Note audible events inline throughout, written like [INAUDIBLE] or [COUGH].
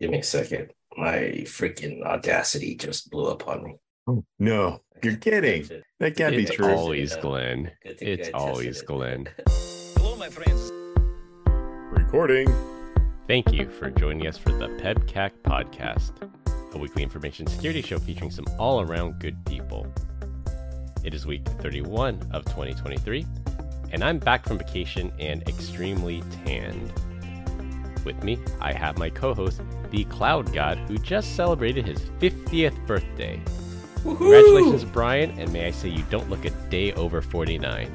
Give me a second. My freaking audacity just blew up on me. Oh, no, you're kidding. That can't be It's true. always Yeah. Glenn. It's always it. Glenn. Hello, my friends. Recording. Thank you for joining us for the PEBCAK podcast, a weekly information security show featuring some all around good people. It is week 31 of 2023, and I'm back from vacation and extremely tanned. With me, I have my co host, the Cloud God, who just celebrated his 50th birthday. Congratulations, Brian, and may I say you don't look a day over 49.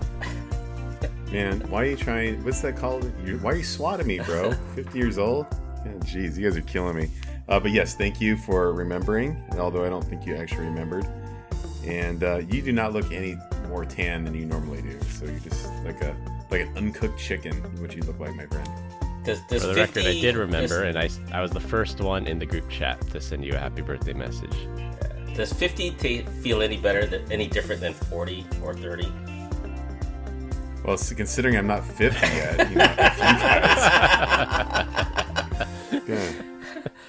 [LAUGHS] Man, why are you trying? What's that called? Why are you swatting me, bro? [LAUGHS] 50 years old? Yeah, you guys are killing me. Uh, but yes, thank you for remembering, although I don't think you actually remembered. And uh, you do not look any more tan than you normally do. So you're just like a like an uncooked chicken, which you look like, my friend. Does, does For the 50, record, I did remember, Does, and I, I was the first one in the group chat to send you a happy birthday message. does 50 ta feel any better than any different than 40 or 30? Well, so considering I'm not 50 yet, you know, if guys. [LAUGHS]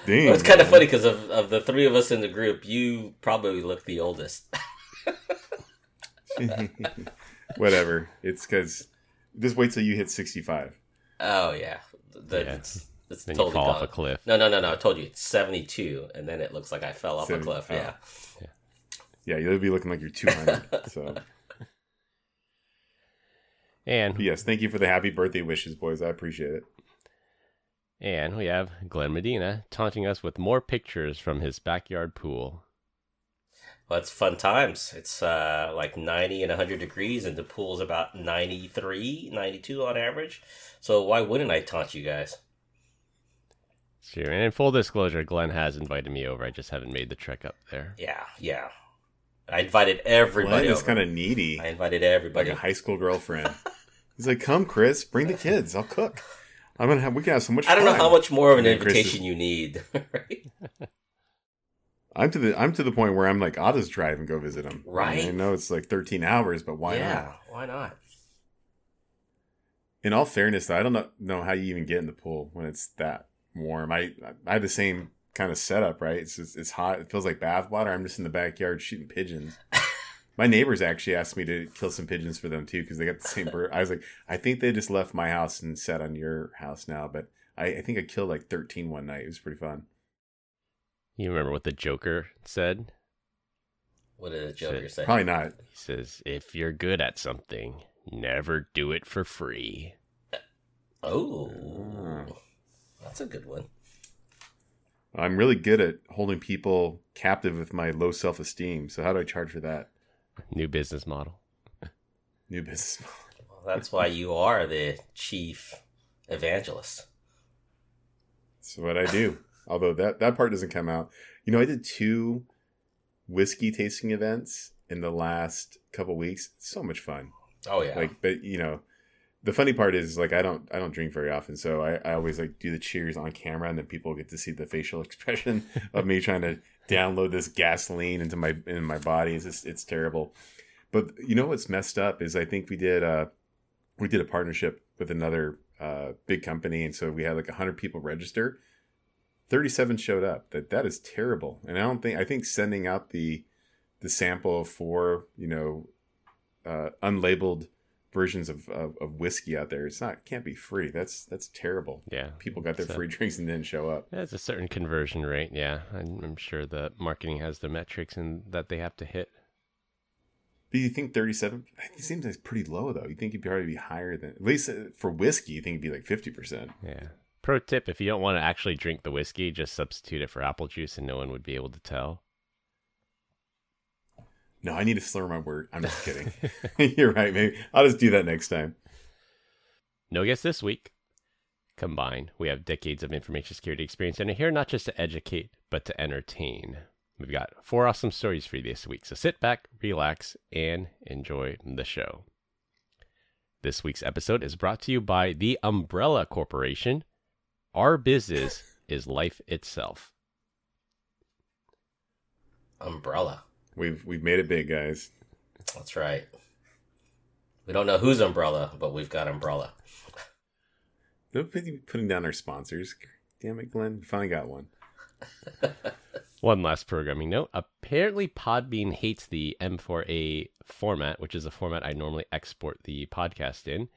Dang. Well, it's kind of funny because of, of the three of us in the group, you probably look the oldest. [LAUGHS] [LAUGHS] Whatever. It's because just wait till you hit 65. Oh yeah, the, Yeah. it's, it's Then you totally fall off gone. a cliff. No, no, no, no. I told you it's 72, and then it looks like I fell off a 70 cliff. oh. Yeah. Yeah, you'll be looking like you're 200. [LAUGHS] so, And but yes, thank you for the happy birthday wishes, boys. I appreciate it. and we have Glenn Medina taunting us with more pictures from his backyard pool. Well, it's fun times. It's uh, like 90 and 100 degrees, and the pool's about 93, 92 on average. So why wouldn't I taunt you guys? Sure. And in full disclosure, Glenn has invited me over. I just haven't made the trek up there. Yeah, yeah. I invited everybody. Glenn is kind of needy, I invited everybody. like everybody. a high school girlfriend. He's like, "Come, Chris, bring the kids. I'll cook. I'm gonna have. We can have so much. I don't know how much more of an And then Chris invitation is- you need. [LAUGHS] right? I'm to the. I'm to the point where I'm like, I'll just drive and go visit him. Right. I know it's like 13 hours, but why yeah, not? why not? In all fairness, though, I don't know, know how you even get in the pool when it's that warm. I I have the same kind of setup, right? It's just, it's hot. It feels like bath water. I'm just in the backyard shooting pigeons. [LAUGHS] My neighbors actually asked me to kill some pigeons for them too because they got the same bird. I was like, I think they just left my house and sat on your house now, but I, I think I killed like 13 one night. It was pretty fun. You remember what the Joker said? What did the Joker Shit. say? Probably not. He says, if you're good at something, never do it for free. Oh, Oh. that's a good one. I'm really good at holding people captive with my low self esteem. So how do I charge for that? New business model. New business model. [LAUGHS] Well, that's why you are the chief evangelist. That's what I do. Although that that part doesn't come out. You know, I did two whiskey tasting events in the last couple weeks. so much fun. Oh yeah. Like, but you know, the funny part is like I don't I don't drink very often, so I, I always like do the cheers on camera, and then people get to see the facial [LAUGHS] expression of me trying to download this gasoline into my in my body. It's just it's terrible. But you know what's messed up is I think we did uh we did a partnership with another uh big company, and so we had like hundred people register. 37 showed up. That that is terrible. And I don't think I think sending out the the sample of four, you know, uh, unlabeled versions of, of, of whiskey out there. It's not can't be free. That's that's terrible. Yeah. People got their So- free [LAUGHS] drinks and didn't show up. There's a certain conversion rate. Yeah. I'm, I'm sure the marketing has the metrics and that they have to hit. But you think 37? It seems like it's pretty low though. You think it'd probably be higher than at least uh, for whiskey. You think it'd be like 50 percent. Yeah. Pro tip if you don't want to actually drink the whiskey, just substitute it for apple juice and no one would be able to tell. No, I need to slur my word. I'm just kidding. [LAUGHS] [LAUGHS] You're right. Maybe I'll just do that next time. No guess this week. Combined, we have decades of information security experience and are here not just to educate, but to entertain. We've got four awesome stories for you this week, so sit back, relax, and enjoy the show. This week's episode is brought to you by the Umbrella Corporation. Our business is life itself. Umbrella. We've we've made it big, guys. That's right. We don't know whose umbrella, but we've got umbrella. Don't be putting down our sponsors. Damn it, Glenn. We finally got one. [LAUGHS] One last programming note. Apparently, Podbean hates the M4A format, which is a format I normally export the podcast in.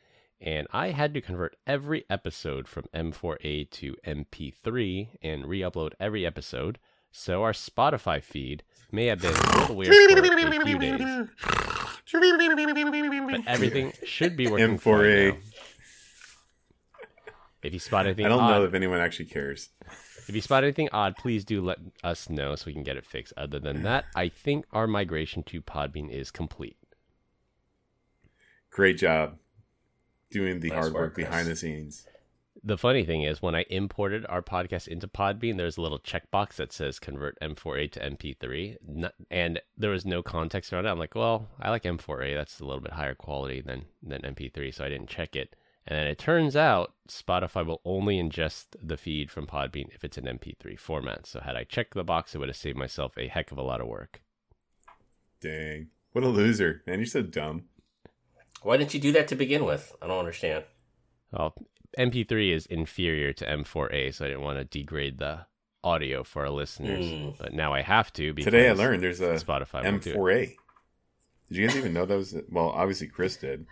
And I had to convert every episode from M4A to MP3 and re upload every episode. So our Spotify feed may have been a little weird for a few days. But everything should be working fine M4A. now. If you spot anything I don't odd, know if anyone actually cares. if you spot anything odd, please do let us know so we can get it fixed. Other than that, I think our migration to Podbean is complete. Great job doing the Nice hard work, work, behind the scenes. The funny thing is, when I imported our podcast into Podbean, there's a little checkbox that says convert M4A to MP3, and there was no context around it. I'm like, well, I like M4A. That's a little bit higher quality than than MP3, so I didn't check it. And then it turns out Spotify will only ingest the feed from Podbean if it's an MP3 format. So had I checked the box, it would have saved myself a heck of a lot of work. Dang. What a loser. Man, you're so dumb. Why didn't you do that to begin with? I don't understand. Well, MP3 is inferior to M4A, so I didn't want to degrade the audio for our listeners. Hmm. But now I have to because Today I learned there's a Spotify won't do it. M4A. Did you guys even know that was? Well, obviously Chris did.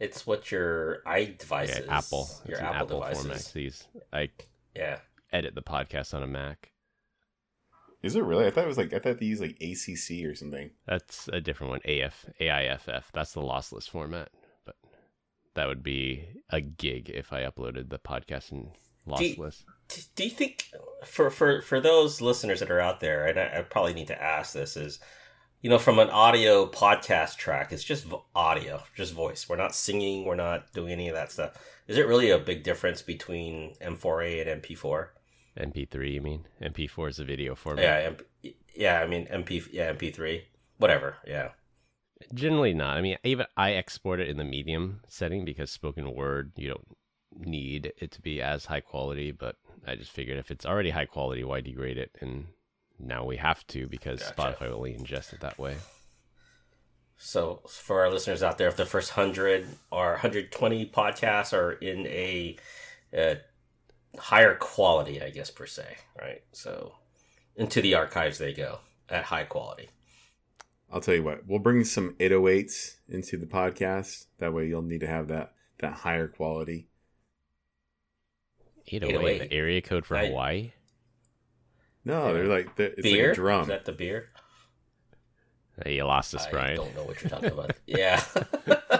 It's what your iDevices, Yeah, Apple. your It's Apple, Apple devices. format. These I Yeah, edit the podcast on a Mac. Is it really? I thought it was like I thought they used like ACC or something. That's a different one. AF AIFF. That's the lossless format. But that would be a gig if I uploaded the podcast in Do you- lossless. D- do you think for for for those listeners that are out there, and I, I probably need to ask this is, you know, from an audio podcast track, it's just vo- audio, just voice. We're not singing, we're not doing any of that stuff. Is it really a big difference between M4A and MP4? MP3, you mean? MP4 is a video format. Yeah, MP, yeah. I mean MP, yeah, MP3, whatever. Yeah, Generally not. I mean, even I export it in the medium setting because spoken word, you don't need it to be as high quality. But I just figured if it's already high quality, why degrade it? And now we have to because Gotcha. Spotify only ingest it that way. So for our listeners out there, if the first hundred or 120 podcasts are in a, uh higher quality, I guess per se, right? So into the archives they go at high quality. I'll tell you what. We'll bring some 808s into the podcast. That way you'll need to have that that higher quality. 808, 808. the area code for I- Hawaii. No, they're like they're, it's beer like a drum. Is that the beer? Hey, you lost us, Brian. I don't know what you're talking about. [LAUGHS] yeah. [LAUGHS]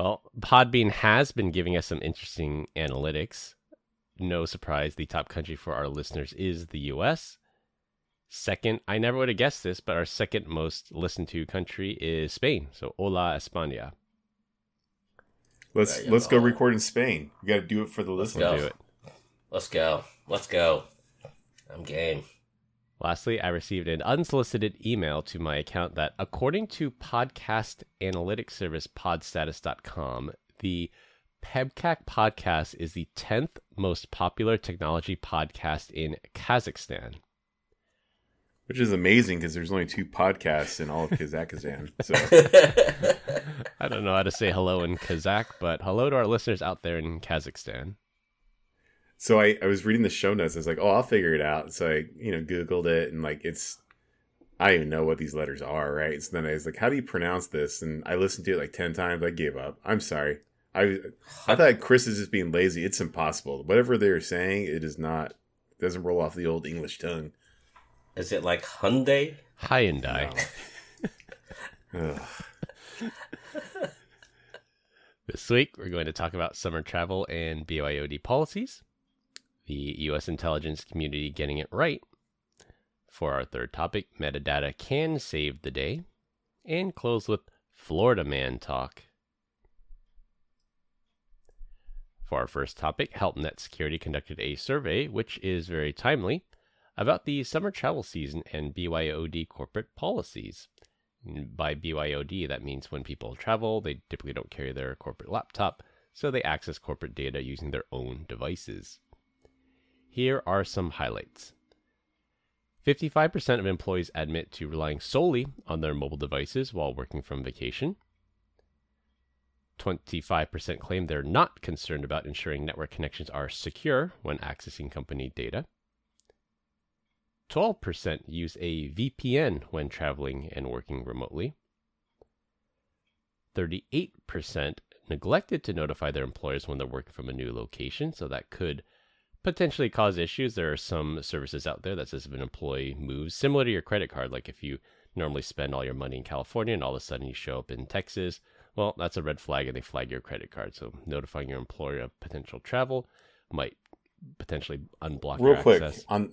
Well, Podbean has been giving us some interesting analytics. No surprise, the top country for our listeners is the US. Second, I never would have guessed this, but our second most listened to country is Spain. So, hola España. Let's let's go go. record in Spain. We got to do it for the Let's listeners. go. Do it. Let's go. Let's go. I'm game. Lastly, I received an unsolicited email to my account that, according to podcast analytics service podstatus.com, the Pebcak podcast is the 10th most popular technology podcast in Kazakhstan. Which is amazing because there's only two podcasts in all of Kazakhstan. [LAUGHS] So I don't know how to say hello in Kazakh, but hello to our listeners out there in Kazakhstan. So I, I was reading the show notes. I was like, oh, I'll figure it out. So I you know Googled it and like it's I don't even know what these letters are, right? So then I was like, how do you pronounce this? And I listened to it like ten times. I gave up. I'm sorry. I I thought Chris is just being lazy. It's impossible. Whatever they're saying, it is not doesn't roll off the old English tongue. Is it like Hyundai? Hyundai. [LAUGHS] Ugh. This week, we're going to talk about summer travel and BYOD policies, the U.S. intelligence community getting it right. For our third topic, metadata can save the day, and close with Florida man talk. For our first topic, HelpNet Security conducted a survey, which is very timely, about the summer travel season and BYOD corporate policies. By BYOD, that means when people travel, they typically don't carry their corporate laptop, so they access corporate data using their own devices. Here are some highlights 55% of employees admit to relying solely on their mobile devices while working from vacation. 25% claim they're not concerned about ensuring network connections are secure when accessing company data. 12% use a VPN when traveling and working remotely. 38% neglected to notify their employers when they're working from a new location, so that could potentially cause issues. There are some services out there that says if an employee moves, similar to your credit card, like if you normally spend all your money in California and all of a sudden you show up in Texas, well, that's a red flag and they flag your credit card. So notifying your employer of potential travel might potentially unblock Real quick access. on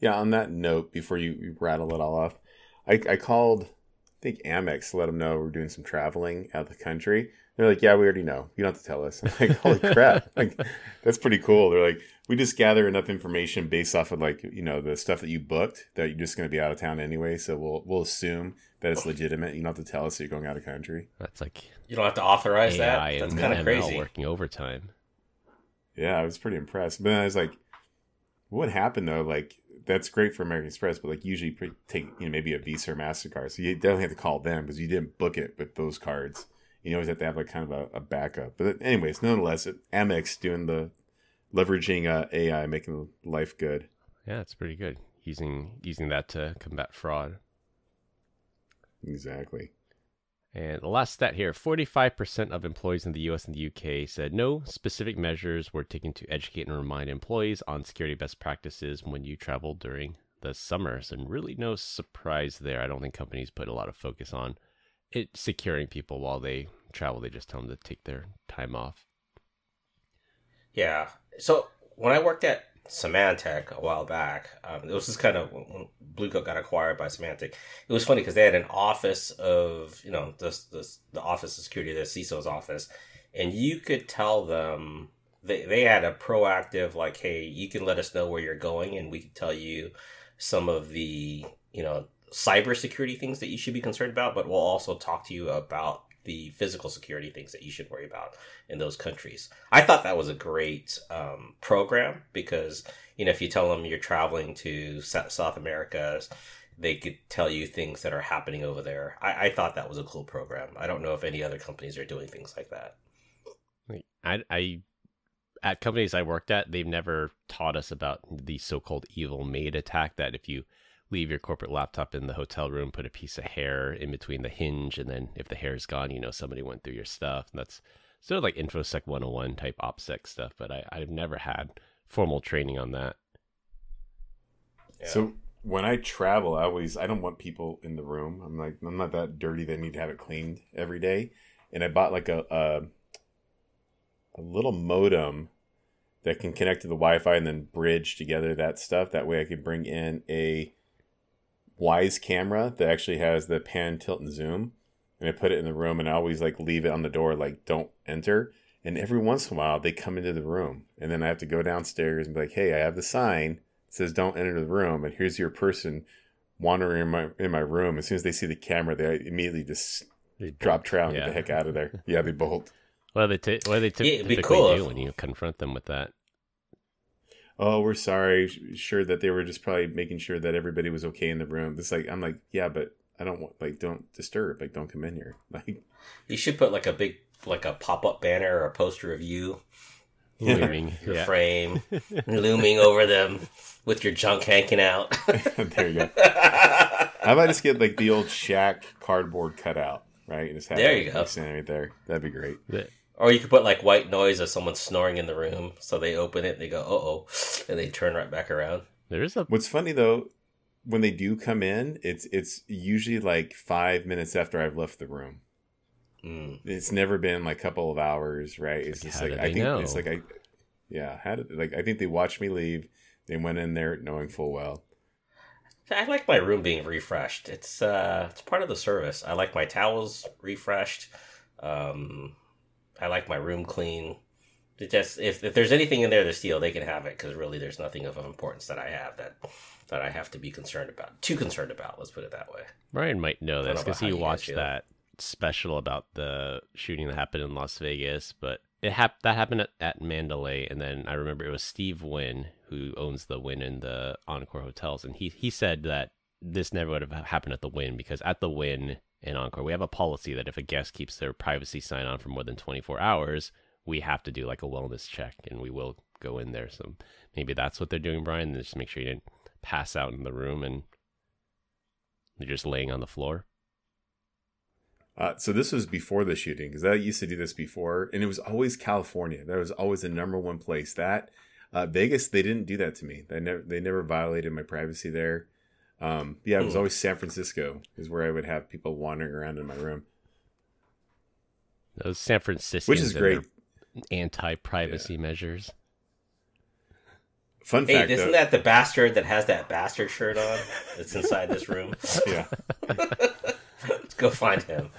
yeah, on that note, before you, you rattle it all off, I, I called I think Amex to let them know we're doing some traveling out of the country. They're like, yeah, we already know. You don't have to tell us. [LAUGHS] I'm like, holy crap! [LAUGHS] Like, that's pretty cool. They're like, we just gather enough information based off of like you know the stuff that you booked that you're just going to be out of town anyway. So we'll we'll assume that it's legitimate. You don't have to tell us that you're going out of country. That's like You don't have to authorize AI that. That's kind of ML crazy. working overtime. Yeah, I was pretty impressed. But then I was like, what happened though? Like, that's great for American Express, but like usually pre- take you know maybe a Visa or Mastercard, so you definitely have to call them because you didn't book it with those cards. You always have to have like kind of a, a backup. But anyways, nonetheless, it, Amex doing the leveraging uh, AI, making life good. Yeah, it's pretty good using using that to combat fraud. Exactly. And the last stat here 45% of employees in the US and the UK said no specific measures were taken to educate and remind employees on security best practices when you travel during the summers. And really, no surprise there. I don't think companies put a lot of focus on it securing people while they travel. They just tell them to take their time off. Yeah. So when I worked at Symantec a while back, um, it was just kind of when Blue Coat got acquired by Symantec. It was funny because they had an office of you know this this the office of security, the CISO's office, and you could tell them they they had a proactive like, hey, you can let us know where you're going, and we can tell you some of the you know cybersecurity things that you should be concerned about, but we'll also talk to you about the physical security things that you should worry about in those countries. I thought that was a great um, program because you know if you tell them you're traveling to South America, they could tell you things that are happening over there. I, I thought that was a cool program. I don't know if any other companies are doing things like that. I, I, at companies I worked at, they've never taught us about the so-called evil maid attack. That if you leave your corporate laptop in the hotel room, put a piece of hair in between the hinge, and then if the hair is gone, you know somebody went through your stuff. And that's sort of like infosec 101 type opsec stuff. But I, I've never had formal training on that. Yeah. So when I travel, I always I don't want people in the room. I'm like I'm not that dirty that I need to have it cleaned every day. And I bought like a a, a little modem that can connect to the Wi-Fi and then bridge together that stuff. That way, I could bring in a Wyze camera that actually has the pan, tilt, and zoom, and I put it in the room. And I always like leave it on the door, like don't enter. And every once in a while, they come into the room, and then I have to go downstairs and be like, "Hey, I have the sign." It says don't enter the room and here's your person wandering in my in my room as soon as they see the camera they immediately just They drop trout and Yeah. get the heck out of there [LAUGHS] yeah they bolt Well, they, t- what do they Yeah, it'd be typically cool do if- when you confront them with that? Oh we're sorry sure that they were just probably making sure that everybody was okay in the room it's like i'm like yeah but i don't want like don't disturb like don't come in here [LAUGHS] like You should put like a big like a pop up banner or a poster of you, Looming, your yeah. frame, [LAUGHS] looming over them with your junk hanging out. [LAUGHS] there you go how about just get like the old Shaq cardboard cutout right and just have There you go. like, standing right there that'd be great The- Or you could put like white noise of someone snoring in the room, so they open it, they go, "Uh oh," and they turn right back around. There is a What's funny though, when they do come in, it's it's usually like five minutes after I've left the room. Mm. It's never been like a couple of hours, right? It's Like, just how like did I they think know? it's like I, yeah, how did like I think they watched me leave. They went in there knowing full well. I like my room being refreshed. It's uh, it's part of the service. I like my towels refreshed. Um, I like my room clean. It just if, if there's anything in there to steal, they can have it because really there's nothing of importance that I have that that I have to be concerned about. Too concerned about. Let's put it that way. Ryan might know this because he watched that special about the shooting that happened in Las Vegas. But it hap- that happened at, at Mandalay, and then I remember it was Steve Wynn who owns the Wynn and the Encore hotels, and he he said that this never would have happened at the Wynn because at the Wynn in Encore. We have a policy that if a guest keeps their privacy sign on for more than 24 hours, we have to do like a wellness check and we will go in there. So maybe that's what they're doing, Brian. Just make sure you didn't pass out in the room and you're just laying on the floor. Uh, so this was before the shooting because I used to do this before, and it was always California. That was always the number one place. That uh, Vegas, they didn't do that to me. They never they never violated my privacy there. Um, yeah, it was always San Francisco is where I would have people wandering around in my room. Those San Franciscans, which is great, anti-privacy yeah. measures. Fun hey, fact, isn't though, that the bastard that has that bastard shirt on? That's inside this room. [LAUGHS] Yeah. Let's go find him.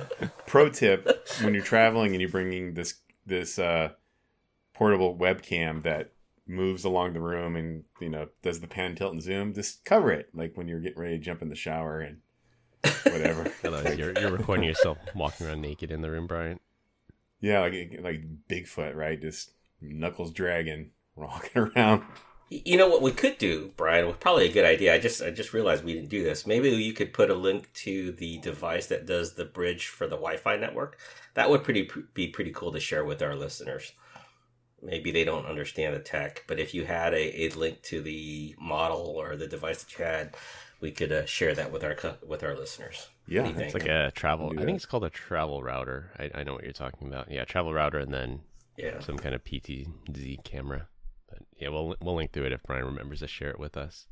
Pro tip: When you're traveling and you're bringing this this uh, portable webcam that moves along the room and you know does the pan, tilt, and zoom, just cover it. Like when you're getting ready to jump in the shower and whatever. [LAUGHS] you're, you're recording [LAUGHS] yourself walking around naked in the room, Brian. Yeah, like like Bigfoot, right? Just knuckles dragging, walking [LAUGHS] around. You know what we could do, Brian? Was Probably a good idea. I just I just realized we didn't do this. Maybe you could put a link to the device that does the bridge for the Wi-Fi network. That would pretty be pretty cool to share with our listeners. Maybe they don't understand the tech, but if you had a, a link to the model or the device that you had, we could uh, share that with our with our listeners. Yeah, it's like a travel. I think it's called a travel router. I, I know what you're talking about. Yeah, travel router, and then yeah, some kind of PTZ camera. But yeah, we'll we'll link through it if Brian remembers to share it with us.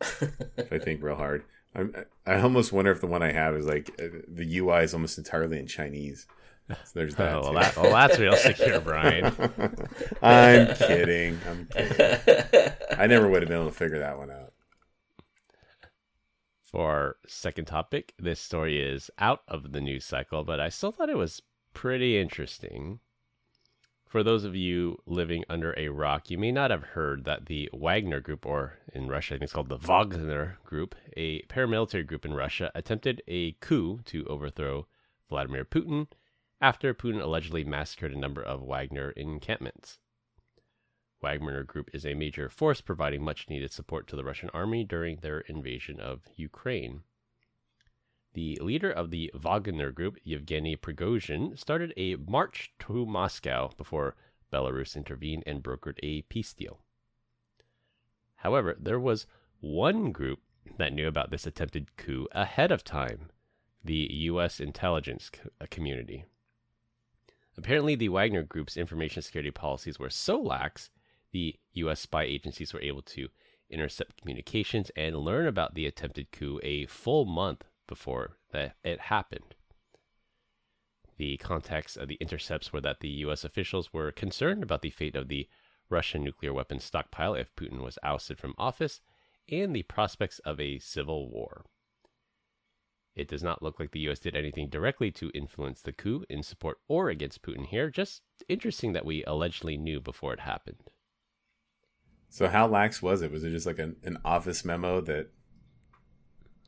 I think real hard. I'm, I almost wonder if the one I have is like uh, the UI is almost entirely in Chinese. [LAUGHS] So there's oh, that. oh, well, that, well, that's real secure, [LAUGHS] Brian. I'm kidding. I'm kidding. I never would have been able to figure that one out. For our second topic, this story is out of the news cycle, but I still thought it was pretty interesting. For those of you living under a rock, you may not have heard that the Wagner Group, or in Russia, I think it's called the Wagner Group, a paramilitary group in Russia, attempted a coup to overthrow Vladimir Putin after Putin allegedly massacred a number of Wagner encampments. Wagner Group is a major force providing much needed support to the Russian army during their invasion of Ukraine. The leader of the Wagner Group, Yevgeny Prigozhin, started a march to Moscow before Belarus intervened and brokered a peace deal. However, there was one group that knew about this attempted coup ahead of time the U.S. intelligence community. Apparently, the Wagner Group's information security policies were so lax, the U.S. spy agencies were able to intercept communications and learn about the attempted coup a full month before that it happened. The context of the intercepts were that the U.S. officials were concerned about the fate of the Russian nuclear weapons stockpile if Putin was ousted from office and the prospects of a civil war. It does not look like the U.S. did anything directly to influence the coup in support or against Putin here. Just interesting that we allegedly knew before it happened. So, how lax was it? Was it just like an, an office memo that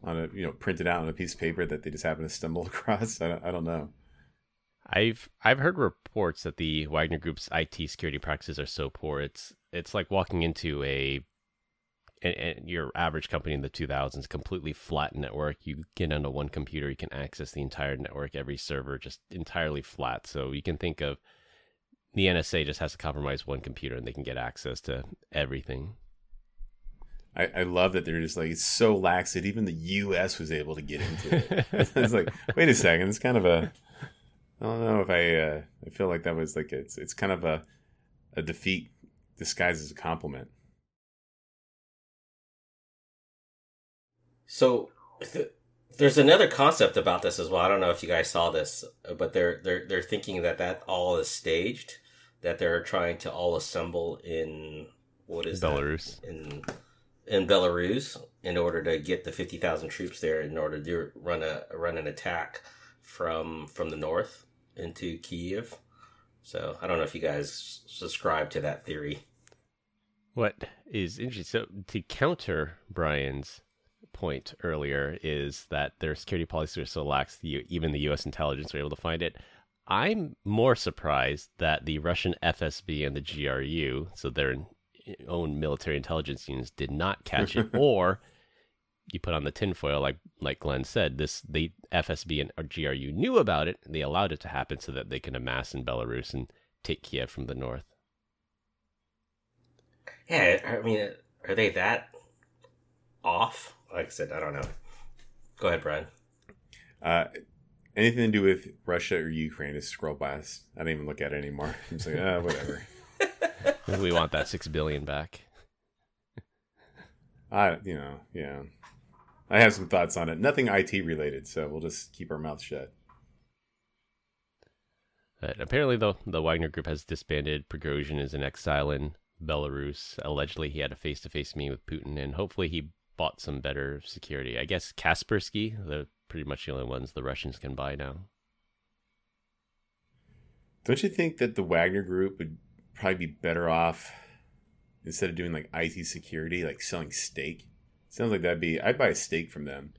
on a you know printed out on a piece of paper that they just happen to stumble [LAUGHS] across. I don't, I don't know. I've I've heard reports that the Wagner Group's IT security practices are so poor. It's it's like walking into a, a, a your average company in the 2000s, completely flat network. You get onto one computer, you can access the entire network, every server just entirely flat. So you can think of the NSA just has to compromise one computer and they can get access to everything. I, I love that they're just like it's so lax that even the U.S. was able to get into it. [LAUGHS] it's like, wait a second, it's kind of a. I don't know if I. Uh, I feel like that was like it's it's kind of a a defeat disguised as a compliment. So th- there's another concept about this as well. I don't know if you guys saw this, but they're they're they're thinking that that all is staged, that they're trying to all assemble in what is Belarus that? in in Belarus in order to get the fifty thousand troops there in order to run a run an attack from from the north into Kiev. So I don't know if you guys subscribe to that theory. What is interesting? So to counter Brian's point earlier is that their security policies are so lax, even the U.S. intelligence were able to find it. I'm more surprised that the Russian FSB and the GRU, so their own military intelligence units did not catch it, [LAUGHS] or you put on the tinfoil, like like Glenn said, this they FSB and GRU knew about it, and they allowed it to happen so that they can amass in Belarus and take Kiev from the north. Yeah, I mean, are they that off? Like I said, I don't know. Go ahead, Brian. Uh, anything to do with Russia or Ukraine is scroll blast. I don't even look at it anymore. [LAUGHS] I'm just like, ah, whatever. [LAUGHS] we want that six billion back. [LAUGHS] I, you know, yeah. I have some thoughts on it. Nothing IT related, so we'll just keep our mouth shut. But apparently, the the Wagner Group has disbanded. Prigozhin is in exile in Belarus. Allegedly, he had a face to face meeting with Putin, and hopefully, he bought some better security. I guess Kaspersky, the pretty much the only ones the Russians can buy now. Don't you think that the Wagner Group would probably be better off instead of doing like IT security, like selling steak? Sounds like that'd be. I'd buy a steak from them.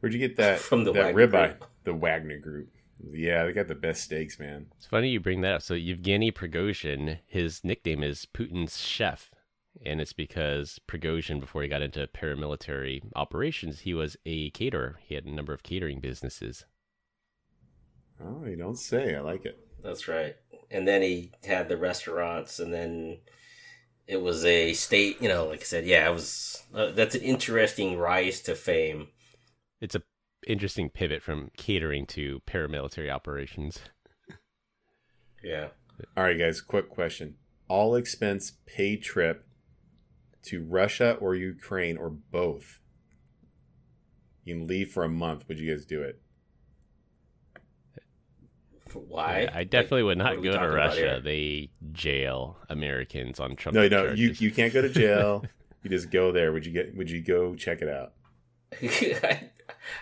Where'd you get [LAUGHS] that from the that Wagner ribeye? Group. The Wagner Group. Yeah, they got the best steaks, man. It's funny you bring that up. So Yevgeny Prigozhin, his nickname is Putin's chef, and it's because Prigozhin, before he got into paramilitary operations, he was a caterer. He had a number of catering businesses. Oh, you don't say. I like it. That's right. And then he had the restaurants, and then it was a state. You know, like I said, yeah, it was. Uh, that's an interesting rise to fame. It's a interesting pivot from catering to paramilitary operations. Yeah. All right, guys. Quick question: All expense paid trip to Russia or Ukraine or both. You can leave for a month. Would you guys do it? For why? I definitely would not go to Russia. They jail Americans on Trump. No, no. charges. You you can't go to jail. [LAUGHS] you just go there. Would you get? Would you go check it out? [LAUGHS] I,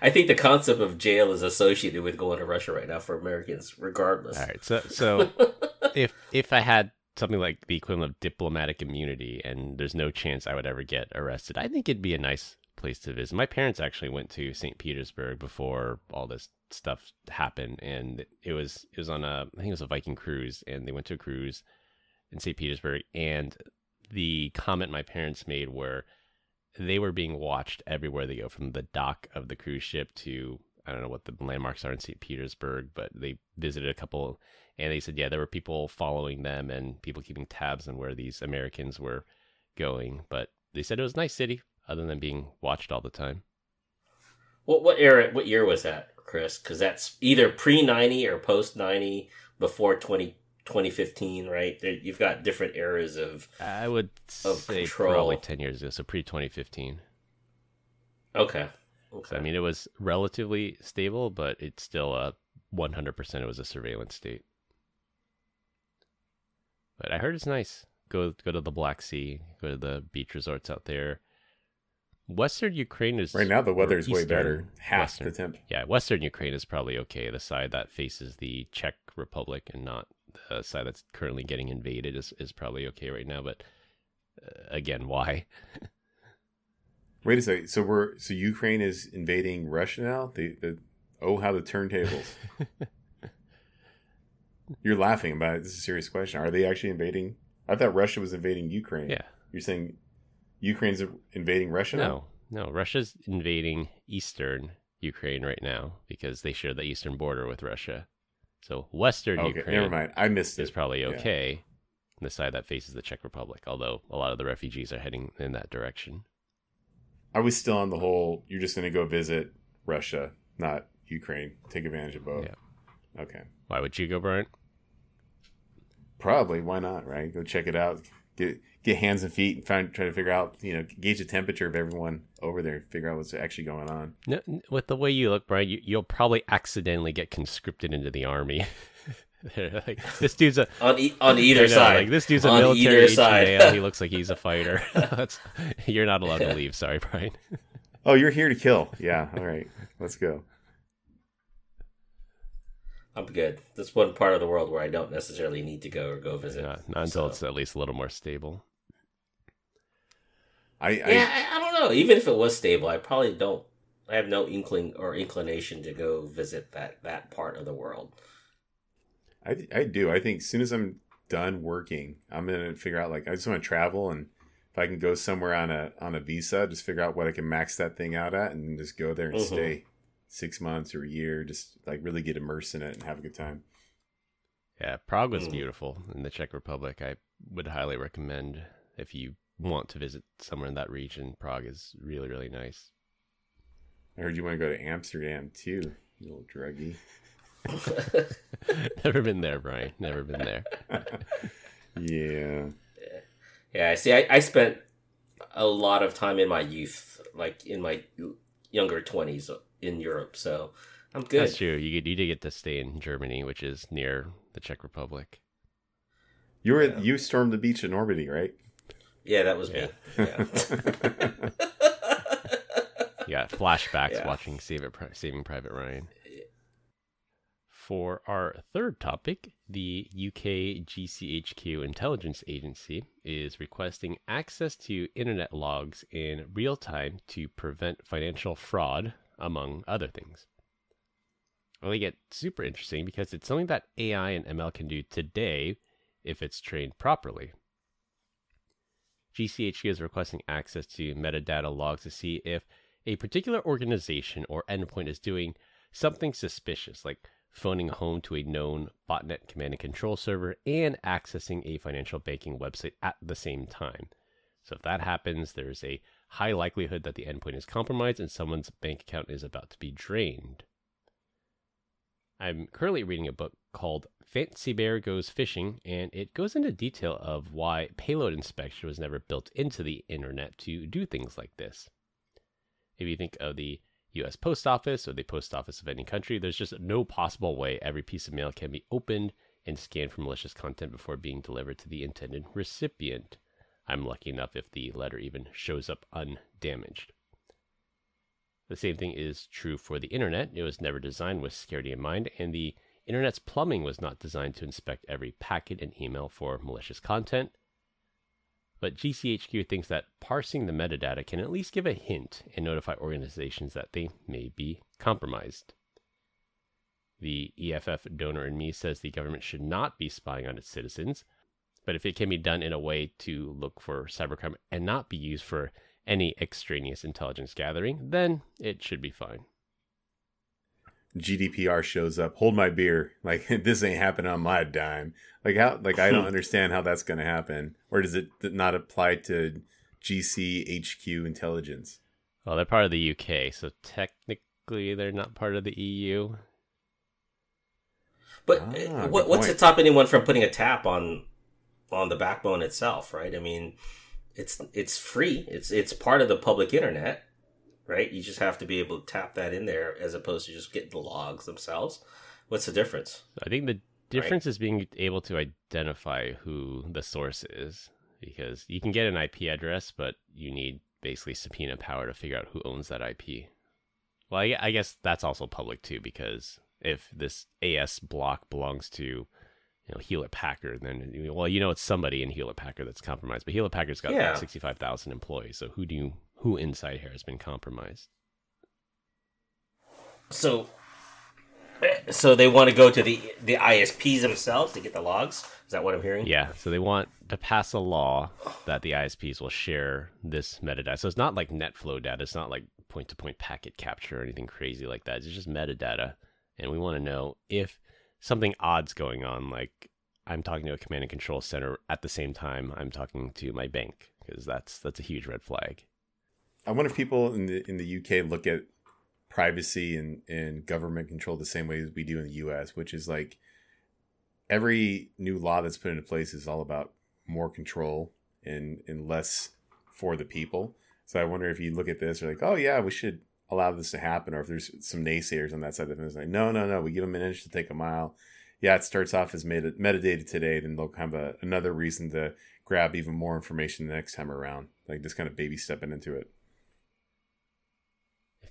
I think the concept of jail is associated with going to Russia right now for Americans, regardless. All right, so so [LAUGHS] if if I had something like the equivalent of diplomatic immunity, and there's no chance I would ever get arrested, I think it'd be a nice place to visit. My parents actually went to St. Petersburg before all this stuff happened, and it was it was on a I think it was a Viking cruise, and they went to a cruise in St. Petersburg, and the comment my parents made were they were being watched everywhere they go, from the dock of the cruise ship to I don't know what the landmarks are in St. Petersburg, but they visited a couple, and they said yeah, there were people following them and people keeping tabs on where these Americans were going. But they said it was a nice city, other than being watched all the time. What what era? What year was that, Chris? Because that's either pre ninety or post ninety, before 20, 2015, right? There, you've got different eras of. I would Of say control. probably ten years ago, so pre twenty fifteen. Okay. So I mean, it was relatively stable, but it's still a one hundred percent. It was a surveillance state. But I heard it's nice. Go go to the Black Sea. Go to the beach resorts out there. Western Ukraine is Right now, the weather is way better. Half Western, the temp. Yeah, Western Ukraine is probably okay. The side that faces the Czech Republic and not the side that's currently getting invaded is, is probably okay right now. But uh, again, why? [LAUGHS] Wait a second. So we're so Ukraine is invading Russia now. The the oh how the turntables. [LAUGHS] You're laughing about it. This is a serious question. Are they actually invading? I thought Russia was invading Ukraine. Yeah. You're saying Ukraine's invading Russia now? No, no. Russia's invading eastern Ukraine right now because they share the eastern border with Russia. So Western Okay, Ukraine never mind. I missed is it. probably Yeah. okay. The side that faces the Czech Republic, although a lot of the refugees are heading in that direction. I was still on the whole. You're just going to go visit Russia, not Ukraine. Take advantage of both. Yeah. Okay. Why would you go, Brian? Probably. Why not? Right. Go check it out. Get get hands and feet and find try to figure out. You know, gauge the temperature of everyone over there. Figure out what's actually going on. No, with the way you look, Brian, you, you'll probably accidentally get conscripted into the army. [LAUGHS] They're [LAUGHS] like, this dude's a on e- on [LAUGHS] either I know, side. Like this dude's a On military side. male. He looks [LAUGHS] like he's a fighter. That's, you're not allowed to leave. Sorry, Brian. Oh, you're here to kill. Yeah. All right. Let's go. I'm good. That's one part of the world where I don't necessarily need to go or go visit. Not, not until So- it's at least a little more stable. I, Yeah, I I, I don't know. Even if it was stable, I probably don't. I have no inkling or inclination to go visit that that part of the world. I, I do. I think as soon as I'm done working, I'm gonna figure out like I just want to travel and if I can go somewhere on a on a visa, just figure out what I can max that thing out at and just go there and Mhm. stay six months or a year, just like really get immersed in it and have a good time. Yeah, Prague was Mm. beautiful in the Czech Republic. I would highly recommend if you want to visit somewhere in that region. Prague is really, really nice. I heard you want to go to Amsterdam too, you little druggie. [LAUGHS] Never been there, Brian. Never been there. yeah. Yeah, I see. I, I spent a lot of time in my youth, like in my younger twenties, in Europe. So I'm good. That's true. You you did get to stay in Germany, which is near the Czech Republic. You were Yeah. you stormed the beach in Normandy, right? Yeah, that was Yeah. me. Yeah. Yeah, [LAUGHS] flashbacks [LAUGHS] Yeah. watching Save it, Saving Private Ryan. For our third topic, the UK GCHQ intelligence agency is requesting access to internet logs in real time to prevent financial fraud, among other things. Well, they get super interesting because it's something that AI and ML can do today if it's trained properly. GCHQ is requesting access to metadata logs to see if a particular organization or endpoint is doing something suspicious, like phoning home to a known botnet command and control server and accessing a financial banking website at the same time. So, if that happens, there's a high likelihood that the endpoint is compromised and someone's bank account is about to be drained. I'm currently reading a book called Fancy Bear Goes Phishing, and it goes into detail of why payload inspection was never built into the internet to do things like this. If you think of the US Post Office or the Post Office of any country, there's just no possible way every piece of mail can be opened and scanned for malicious content before being delivered to the intended recipient. I'm lucky enough if the letter even shows up undamaged. The same thing is true for the internet. It was never designed with security in mind, and the internet's plumbing was not designed to inspect every packet and email for malicious content. But GCHQ thinks that parsing the metadata can at least give a hint and notify organizations that they may be compromised. The EFF donor in me says the government should not be spying on its citizens, but if it can be done in a way to look for cybercrime and not be used for any extraneous intelligence gathering, then it should be fine. GDPR shows up. Hold my beer. Like [LAUGHS] this ain't happening on my dime. Like how? Like I don't [LAUGHS] understand how that's going to happen. Or does it not apply to GCHQ intelligence? Well, they're part of the UK, so technically they're not part of the EU. But Ah, uh, what, what's point. to stop anyone from putting a tap on on the backbone itself, right? I mean, it's it's free. It's it's part of the public internet, right? You just have to be able to tap that in there as opposed to just getting the logs themselves. What's the difference? I think the difference is being able to identify who the source is, because you can get an IP address, but you need basically subpoena power to figure out who owns that IP. Well, I, guess that's also public too, because if this AS block belongs to you know Hewlett Packard, then well, you know it's somebody in Hewlett Packard that's compromised. But Hewlett Packard's got Yeah. like sixty five thousand employees, so who do you who inside here has been compromised? So, eh, so they want to go to the the ISPs themselves to get the logs. Is that what I'm hearing? Yeah, so they want to pass a law that the ISPs will share this metadata. So it's not like NetFlow data. It's not like point to point packet capture or anything crazy like that. It's just metadata. And we want to know if something odd's going on, like I'm talking to a command and control center at the same time I'm talking to my bank, because that's that's a huge red flag. I wonder if people in the in the UK look at privacy and, and government control the same way as we do in the US, which is like every new law that's put into place is all about more control and, and less for the people. So I wonder if you look at this, you're like, oh yeah, we should allow this to happen, or if there's some naysayers on that side of things, like, no, no, no, we give them an inch to take a mile. Yeah, it starts off as meta- metadata today, then they'll have a, another reason to grab even more information the next time around, like just kind of baby stepping into it.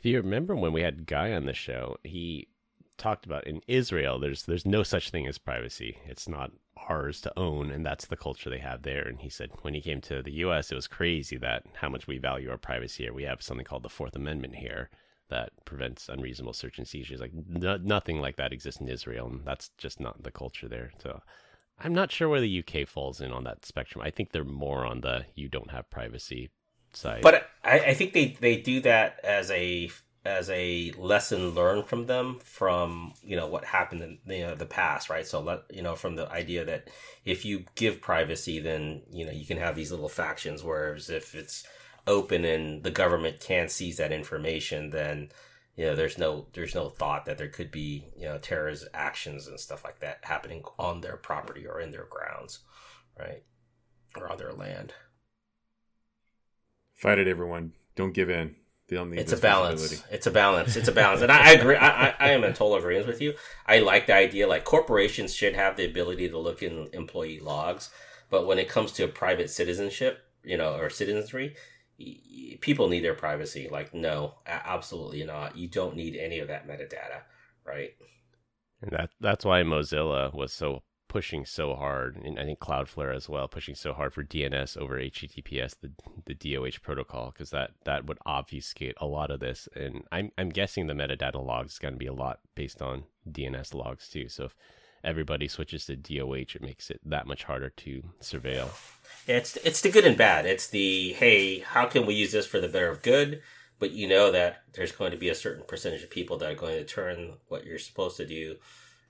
You remember when we had Guy on the show, he talked about in Israel there's there's no such thing as privacy. It's not ours to own and that's the culture they have there and he said when he came to the US it was crazy that how much we value our privacy here. We have something called the 4th amendment here that prevents unreasonable search and seizures like no, nothing like that exists in Israel and that's just not the culture there. So I'm not sure where the UK falls in on that spectrum. I think they're more on the you don't have privacy side. But I, I think they, they do that as a as a lesson learned from them from you know what happened in you know the past right? So let you know from the idea that if you give privacy then you know you can have these little factions whereas if it's open and the government can't seize that information then you know there's no there's no thought that there could be you know terrorist actions and stuff like that happening on their property or in their grounds right? Or on their land fight it everyone don't give in They'll need it's a balance. It's a balance. It's a balance, and I, I agree. I, I, I, am in total agreement with you. I like the idea. Like corporations should have the ability to look in employee logs, but when it comes to private citizenship, you know, or citizenry, people need their privacy. Like, no, absolutely not. You don't need any of that metadata, right? And that that's why Mozilla was so pushing so hard, and I think Cloudflare as well, pushing so hard for DNS over HTTPS, the the DOH protocol, because that that would obfuscate a lot of this. And I'm I'm guessing the metadata logs is going to be a lot based on DNS logs too. So if everybody switches to DOH, it makes it that much harder to surveil. It's it's the good and bad. It's the hey, how can we use this for the better of good? But you know that there's going to be a certain percentage of people that are going to turn what you're supposed to do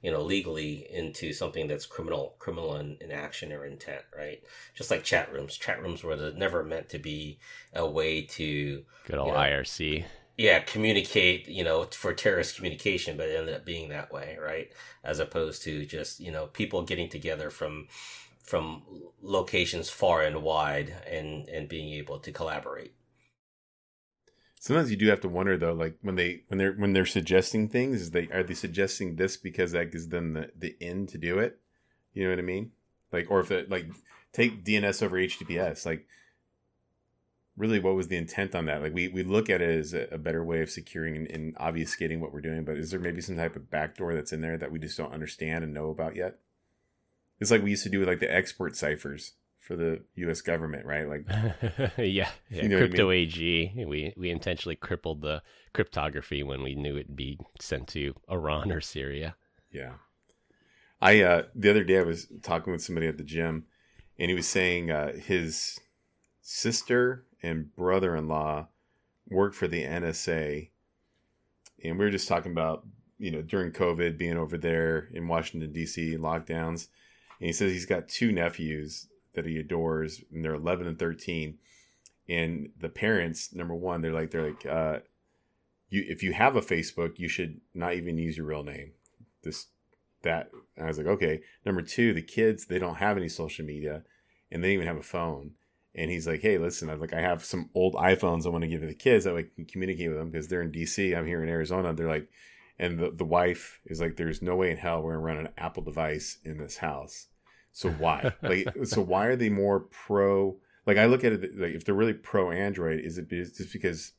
you know, legally into something that's criminal, criminal in, in action or intent, right? Just like chat rooms. Chat rooms were never meant to be a way to good old you know, IRC. Yeah, communicate, you know, for terrorist communication, but it ended up being that way, right? As opposed to just, you know, people getting together from from locations far and wide and and being able to collaborate sometimes you do have to wonder though like when they when they're when they're suggesting things is they are they suggesting this because that gives them the the end to do it? You know what i mean? Like or if it like take dns over https like really what was the intent on that? Like we we look at it as a, a better way of securing and, and obfuscating what we're doing but is there maybe some type of backdoor that's in there that we just don't understand and know about yet? It's like we used to do with like the export ciphers for the U.S. government, right? Like, yeah, [LAUGHS] yeah. You know crypto I mean? AG. We we intentionally crippled the cryptography when we knew it'd be sent to Iran or Syria. Yeah, I uh, the other day I was talking with somebody at the gym, and he was saying uh, his sister and brother-in-law work for the NSA, and we were just talking about you know during COVID being over there in Washington D.C. lockdowns. And he says he's got two nephews that he adores, and they're 11 and 13. And the parents, number one, they're like, they're like, uh, you if you have a Facebook, you should not even use your real name. This that I was like, okay. Number two, the kids they don't have any social media, and they even have a phone. And he's like, hey, listen, I like I have some old iPhones I want to give to the kids that I can communicate with them because they're in DC. I'm here in Arizona. They're like, and the the wife is like, there's no way in hell we're gonna run an Apple device in this house. So why? [LAUGHS] like, so why are they more pro? Like, I look at it like if they're really pro Android, is it just because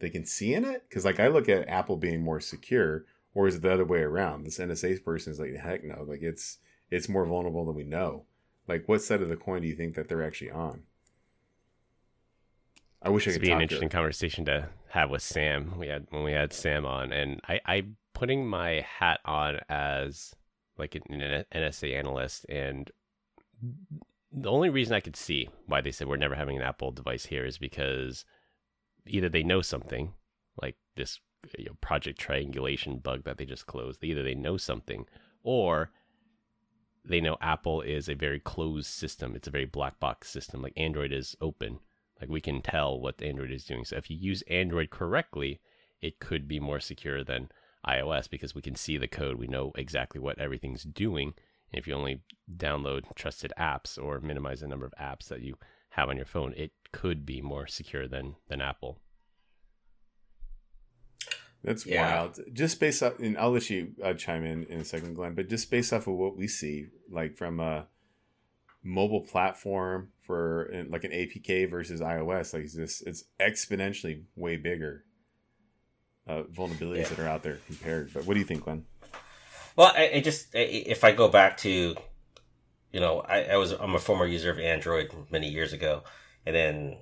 they can see in it? Because like I look at Apple being more secure, or is it the other way around? This NSA person is like, heck no, like it's it's more vulnerable than we know. Like, what side of the coin do you think that they're actually on? I wish this I could. be an interesting to conversation to have with Sam. We had when we had Sam on, and I, I putting my hat on as like an NSA analyst, and the only reason I could see why they said we're never having an Apple device here is because either they know something, like this you know, project triangulation bug that they just closed. Either they know something, or they know Apple is a very closed system. It's a very black box system. Like Android is open. Like we can tell what Android is doing. So if you use Android correctly, it could be more secure than iOS because we can see the code. We know exactly what everything's doing. And if you only download trusted apps or minimize the number of apps that you have on your phone, it could be more secure than than Apple. That's yeah. wild. Just based off, and I'll let you uh, chime in in a second, Glenn. But just based off of what we see, like from a mobile platform for like an APK versus iOS, like this, it's exponentially way bigger uh, vulnerabilities yeah. that are out there compared. But what do you think, Glenn? Well, I, I just if I go back to, you know, I, I was I'm a former user of Android many years ago, and then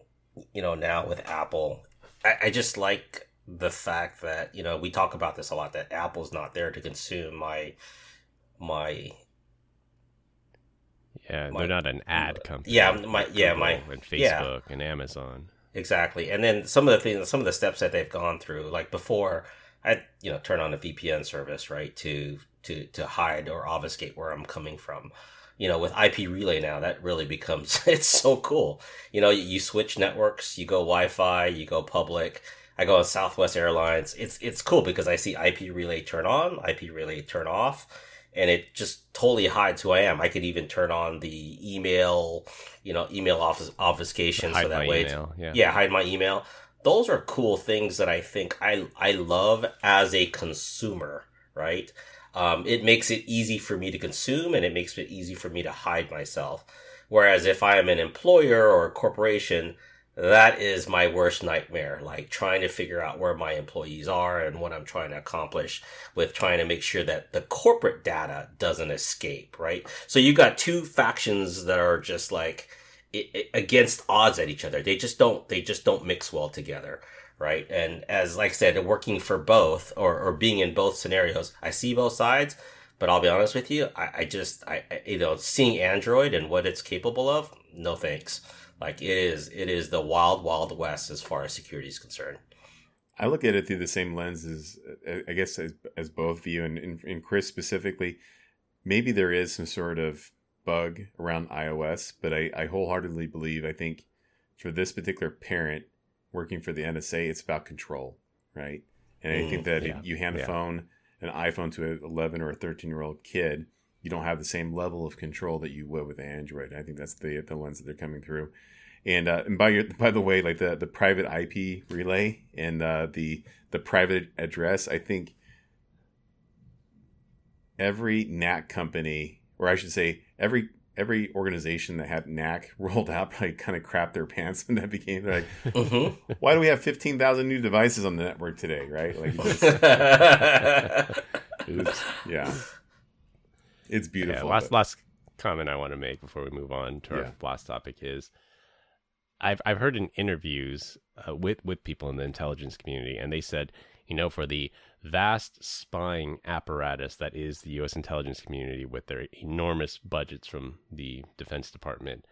you know now with Apple, I, I just like the fact that you know we talk about this a lot that Apple's not there to consume my my yeah, my, they're not an ad company. Yeah, my yeah my and Facebook yeah. and Amazon. Exactly. And then some of the things, some of the steps that they've gone through, like before, I you know turn on a VPN service right to to to hide or obfuscate where I'm coming from. You know, with IP relay now, that really becomes [LAUGHS] it's so cool. You know, you switch networks, you go Wi-Fi, you go public. I go on Southwest Airlines. It's it's cool because I see IP relay turn on, IP relay turn off, and it just totally hides who I am. I could even turn on the email, you know, email office obfuscation hide so that way, email. yeah, yeah, hide my email. Those are cool things that I think I I love as a consumer, right? Um, it makes it easy for me to consume and it makes it easy for me to hide myself. Whereas if I am an employer or a corporation, that is my worst nightmare. Like trying to figure out where my employees are and what I'm trying to accomplish with trying to make sure that the corporate data doesn't escape, right? So you've got two factions that are just like against odds at each other. They just don't, they just don't mix well together right? And as like I said, working for both or, or being in both scenarios, I see both sides. But I'll be honest with you, I, I just I you know seeing Android and what it's capable of, no thanks. Like it is it is the wild wild west as far as security is concerned. I look at it through the same lens as I guess as, as both of you and, and Chris specifically. Maybe there is some sort of bug around iOS, but I, I wholeheartedly believe I think for this particular parent, working for the NSA, it's about control, right? And I think mm, that yeah, you hand a yeah. phone, an iPhone to an 11 or a 13 year old kid, you don't have the same level of control that you would with Android. I think that's the the lens that they're coming through. And uh, and by your, by the way, like the, the private IP relay and uh, the the private address, I think every NAC company, or I should say, every every organization that had NAC [LAUGHS] rolled out probably kind of crapped their pants when that became like, mm-hmm. [LAUGHS] why do we have fifteen thousand new devices on the network today? Right? Like, just, [LAUGHS] yeah, it's beautiful. Yeah, last but... last comment I want to make before we move on to our yeah. last topic is, I've I've heard in interviews uh, with with people in the intelligence community, and they said, you know, for the vast spying apparatus that is the U.S. intelligence community with their enormous budgets from the Defense Department,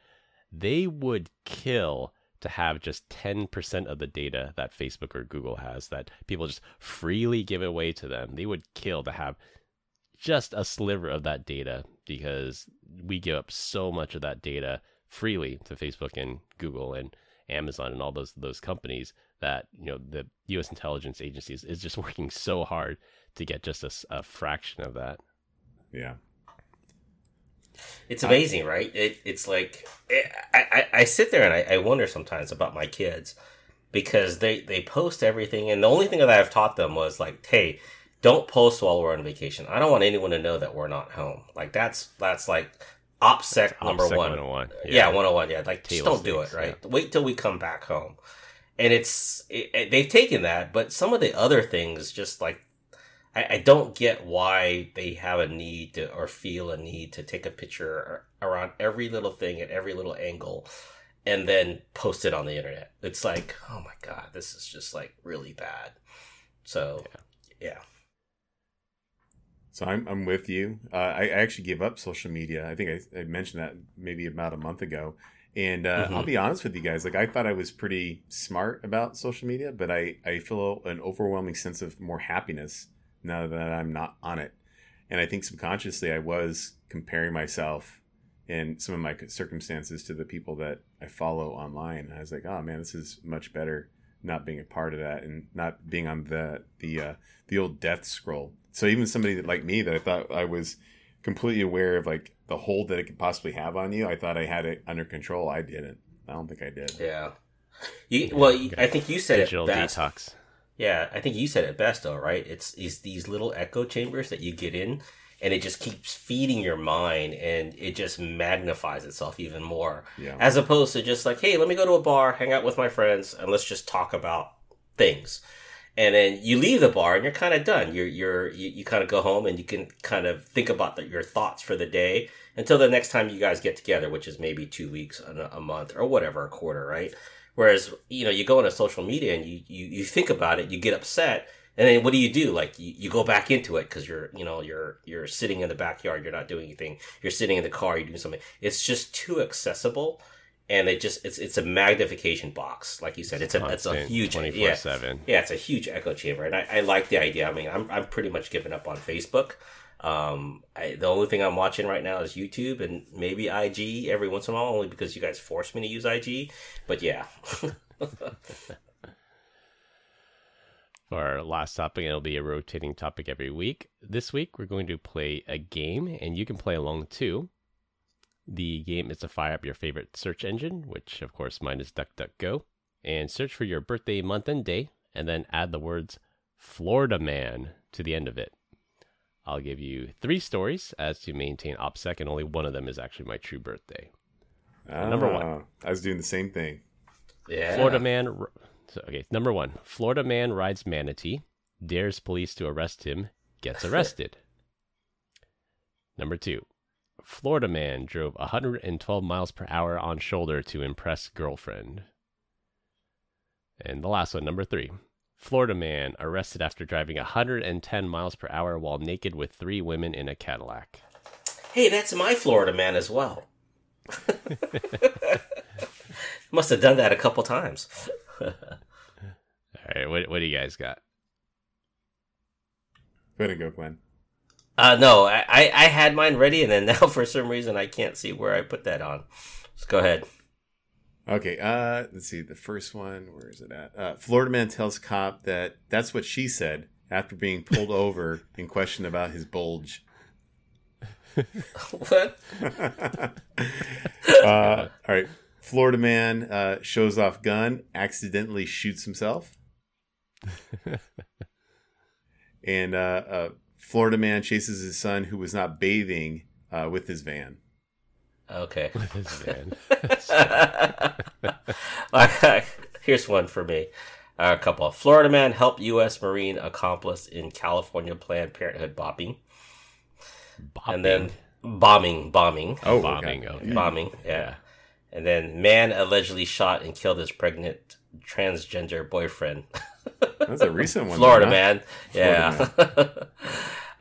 they would kill to have just 10% of the data that Facebook or Google has that people just freely give away to them. They would kill to have just a sliver of that data because we give up so much of that data freely to Facebook and Google and Amazon and all those those companies that you know the U.S. intelligence agencies is just [LAUGHS] working so hard to get just a, a fraction of that. Yeah, it's amazing, right? It, it's like it, I, I, I sit there and I, I wonder sometimes about my kids because they they post everything, and the only thing that I've taught them was like, hey, don't post while we're on vacation. I don't want anyone to know that we're not home. Like that's that's like OPSEC number OPSEC one. 101. Yeah. yeah, 101. Yeah, like just don't do it, right? Yeah. Wait till we come back home and it's it, they've taken that, but some of the other things just like I, I, don't get why they have a need to or feel a need to take a picture around every little thing at every little angle and then post it on the internet. It's like, oh my god, this is just like really bad. So, yeah. yeah. So I'm I'm with you. Uh, I, I actually gave up social media. I think I, I mentioned that maybe about a month ago and uh, mm-hmm. I'll be honest with you guys, like I thought I was pretty smart about social media, but I, I feel an overwhelming sense of more happiness now that I'm not on it. And I think subconsciously I was comparing myself and some of my circumstances to the people that I follow online. I was like, oh man, this is much better not being a part of that and not being on the the uh, the old death scroll. So even somebody that, like me that I thought I was completely aware of like the hold that it could possibly have on you. I thought I had it under control. I didn't. I don't think I did. Yeah. You, well, you, I think you said Digital it best. detox. Yeah, I think you said it best, though, right? It's, it's these little echo chambers that you get in, and it just keeps feeding your mind, and it just magnifies itself even more. Yeah. As opposed to just like, hey, let me go to a bar, hang out with my friends, and let's just talk about things and then you leave the bar and you're kind of done. You're you're you, you kind of go home and you can kind of think about the, your thoughts for the day until the next time you guys get together, which is maybe two weeks, a, a month, or whatever, a quarter, right? Whereas you know you go into social media and you you, you think about it, you get upset, and then what do you do? Like you, you go back into it because you're you know you're you're sitting in the backyard, you're not doing anything, you're sitting in the car, you're doing something. It's just too accessible and it just it's it's a magnification box, like you said. It's a it's a huge yeah, seven. yeah, it's a huge echo chamber, and I, I like the idea. I mean, I'm I'm pretty much given up on Facebook. Um, I, the only thing I'm watching right now is YouTube and maybe IG every once in a while, only because you guys force me to use IG. But yeah, [LAUGHS] For our last topic, it'll be a rotating topic every week. This week, we're going to play a game, and you can play along too. The game is to fire up your favorite search engine, which of course mine is DuckDuckGo, and search for your birthday month and day, and then add the words Florida Man to the end of it. I'll give you three stories as to maintain OPSEC, and only one of them is actually my true birthday. number one. Ah, I was doing the same thing. yeah. Florida man. So, okay, number one. Florida man rides manatee, dares police to arrest him, gets [LAUGHS] arrested. number two. Florida man drove 112 miles per hour on shoulder to impress girlfriend. And the last one, number three. Florida man arrested after driving 110 miles per hour while naked with three women in a Cadillac. Hey, that's my Florida man as well. [LAUGHS] Must have done that a couple times. All right, what, what do you guys got? Go ahead and go, Glenn. Uh, no, I, I, I had mine ready, and then now [LAUGHS] for some reason I can't see where I put that on. Let's go ahead. Okay, uh, let's see. The first one, where is it at? Uh, Florida man tells cop that that's what she said after being pulled [LAUGHS] over in question about his bulge. [LAUGHS] what? uh, all right. Florida man uh, shows off gun, accidentally shoots himself. and uh, uh, Florida man chases his son who was not bathing uh, with his van. Okay. This man. Okay, Here's one for me. Uh, a couple. Florida man help U.S. Marine accomplice in California Planned Parenthood bombing. And then bombing, bombing, Oh, bombing. okay. Okay. bombing. Yeah. And then man allegedly shot and killed his pregnant transgender boyfriend. [LAUGHS] That's a recent one. Florida huh? man. Yeah.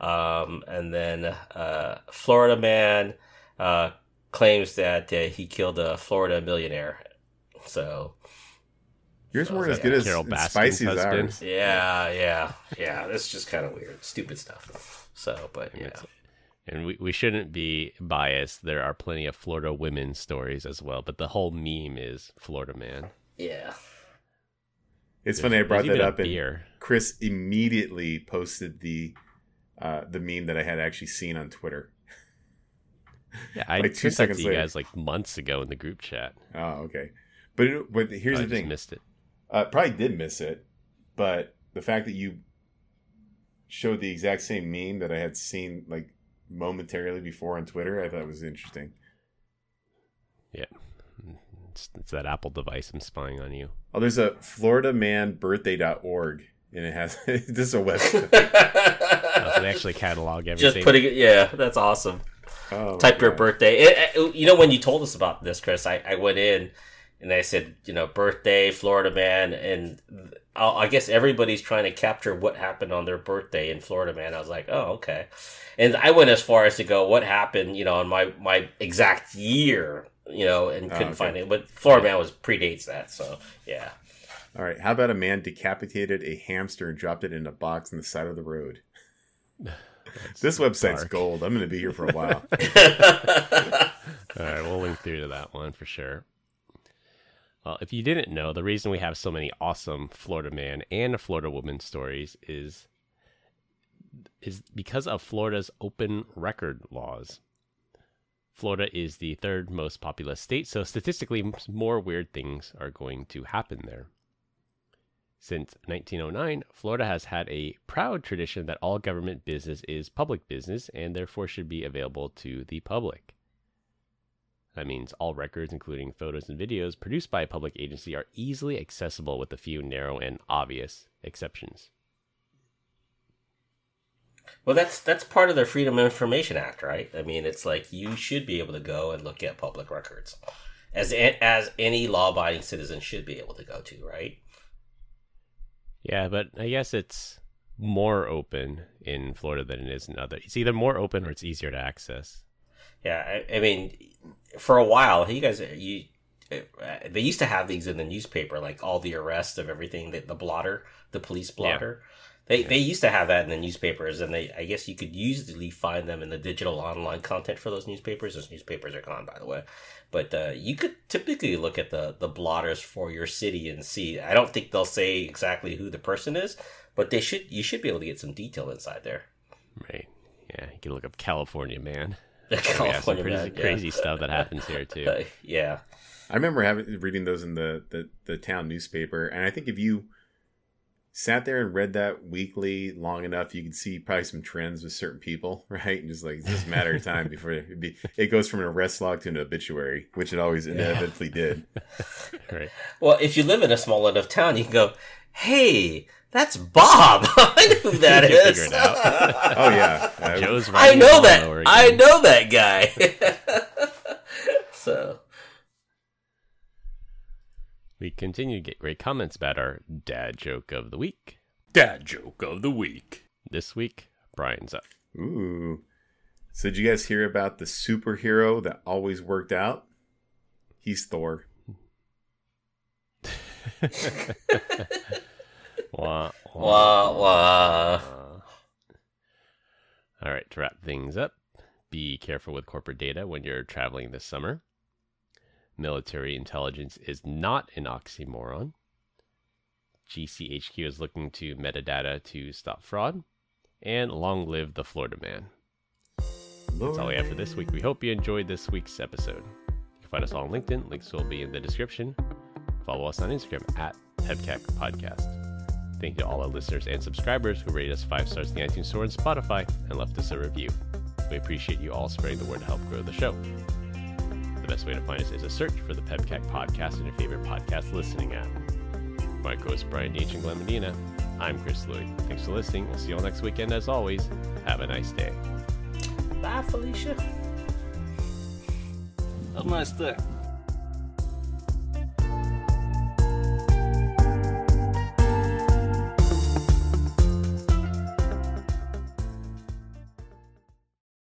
[LAUGHS] um, and then uh, Florida man uh, claims that uh, he killed a Florida millionaire. So Yours weren't as Yeah. good as Carol as Baskin's spicy as ours. yeah, yeah, yeah. That's just kind of weird, stupid stuff. So, but yeah, And we, we shouldn't be biased. There are plenty of Florida women stories as well, but the whole meme is Florida man. yeah. It's funny I brought that up, and. Chris immediately posted the uh, the meme that I had actually seen on Twitter. Yeah, [LAUGHS] I like two seconds to you later. guys like months ago in the group chat. Oh, okay. But it, but here's I the just thing. missed it. Uh, probably did miss it, but the fact that you showed the exact same meme that I had seen like momentarily before on Twitter, I thought was interesting. It's, it's that Apple device I'm spying on you. Oh, there's a FloridaManBirthday.org, and it has [LAUGHS] this is a website. [LAUGHS] Oh, so they actually catalog everything. Just putting it. Yeah, that's awesome. Oh, my Type your birthday. It- it- you know, when you told us about this, Chris, I, I went in and I said, you know, birthday, Florida man, and I I guess everybody's trying to capture what happened on their birthday in Florida man. I was like, oh, okay. And I went as far as to go, what happened, you know, on my my exact year, you know, and ah, couldn't okay. find it. But Florida man was predates that, so yeah. All right. How about a man decapitated a hamster and dropped it in a box on the side of the road? This website's dark. gold. I'm going to be here for a while. [LAUGHS] [LAUGHS] All right, we'll link through to that one for sure. Well, if you didn't know, the reason we have so many awesome Florida man and a Florida woman stories is is because of Florida's open record laws. Florida is the third most populous state, so statistically, more weird things are going to happen there. Since 1909, Florida has had a proud tradition that all government business is public business and therefore should be available to the public. That means all records, including photos and videos produced by a public agency, are easily accessible with a few narrow and obvious exceptions. Well, that's that's part of the Freedom of Information Act, right? I mean, it's like you should be able to go and look at public records, as as any law-abiding citizen should be able to go to, right? Yeah, but I guess it's more open in Florida than it is in other. It's either more open or it's easier to access. Yeah, I, I mean, for a while, you guys, you, uh, they used to have these in the newspaper, like all the arrests of everything. that the blotter, the police blotter. They, they used to have that in the newspapers, and they I guess you could usually find them in the digital online content for those newspapers. Those newspapers are gone, by the way. But uh, you could typically look at the the blotters for your city and see. I don't think they'll say exactly who the person is, but they should. You should be able to get some detail inside there. Right. Yeah, you can look up California man. [LAUGHS] The We have some California crazy, yeah. crazy stuff that happens here too. [LAUGHS] Uh, yeah. I remember having reading those in the, the the town newspaper, and I think if you sat there and read that weekly long enough, you could see probably some trends with certain people, [LAUGHS] right? And just like it's just a matter of time [LAUGHS] before it, be, it goes from an arrest log to an obituary, which it always inevitably did. [LAUGHS] right. Well, if you live in a small enough town, you can go, "Hey, that's Bob. I know who that You is. figure it out. Oh yeah, Joe's I know that. I know that guy." so, We continue to get great comments about our dad joke of the week. Dad joke of the week. This week, Brian's up. Ooh. So did you guys hear about the superhero that always worked out? He's Thor. [LAUGHS] Wah, wah wah. All right, to wrap things up, be careful with corporate data when you're traveling this summer. Military intelligence is not an oxymoron. GCHQ is looking to metadata to stop fraud. And long live the Florida man. That's all we have for this week. We hope you enjoyed this week's episode. You can find us all on LinkedIn. Links will be in the description. Follow us on Instagram at PEBCAK Podcast. Thank you to all our listeners and subscribers who rated us five stars in the iTunes Store and Spotify and left us a review. We appreciate you all spreading the word to help grow the show. The best way to find us is a search for the PEBCAK Podcast in your favorite podcast listening app. My co-host Brian Deitch and Glenn Medina. I'm Chris Louie. Thanks for listening. We'll see you all next weekend. As always, have a nice day. bye, Felicia. Have a nice day.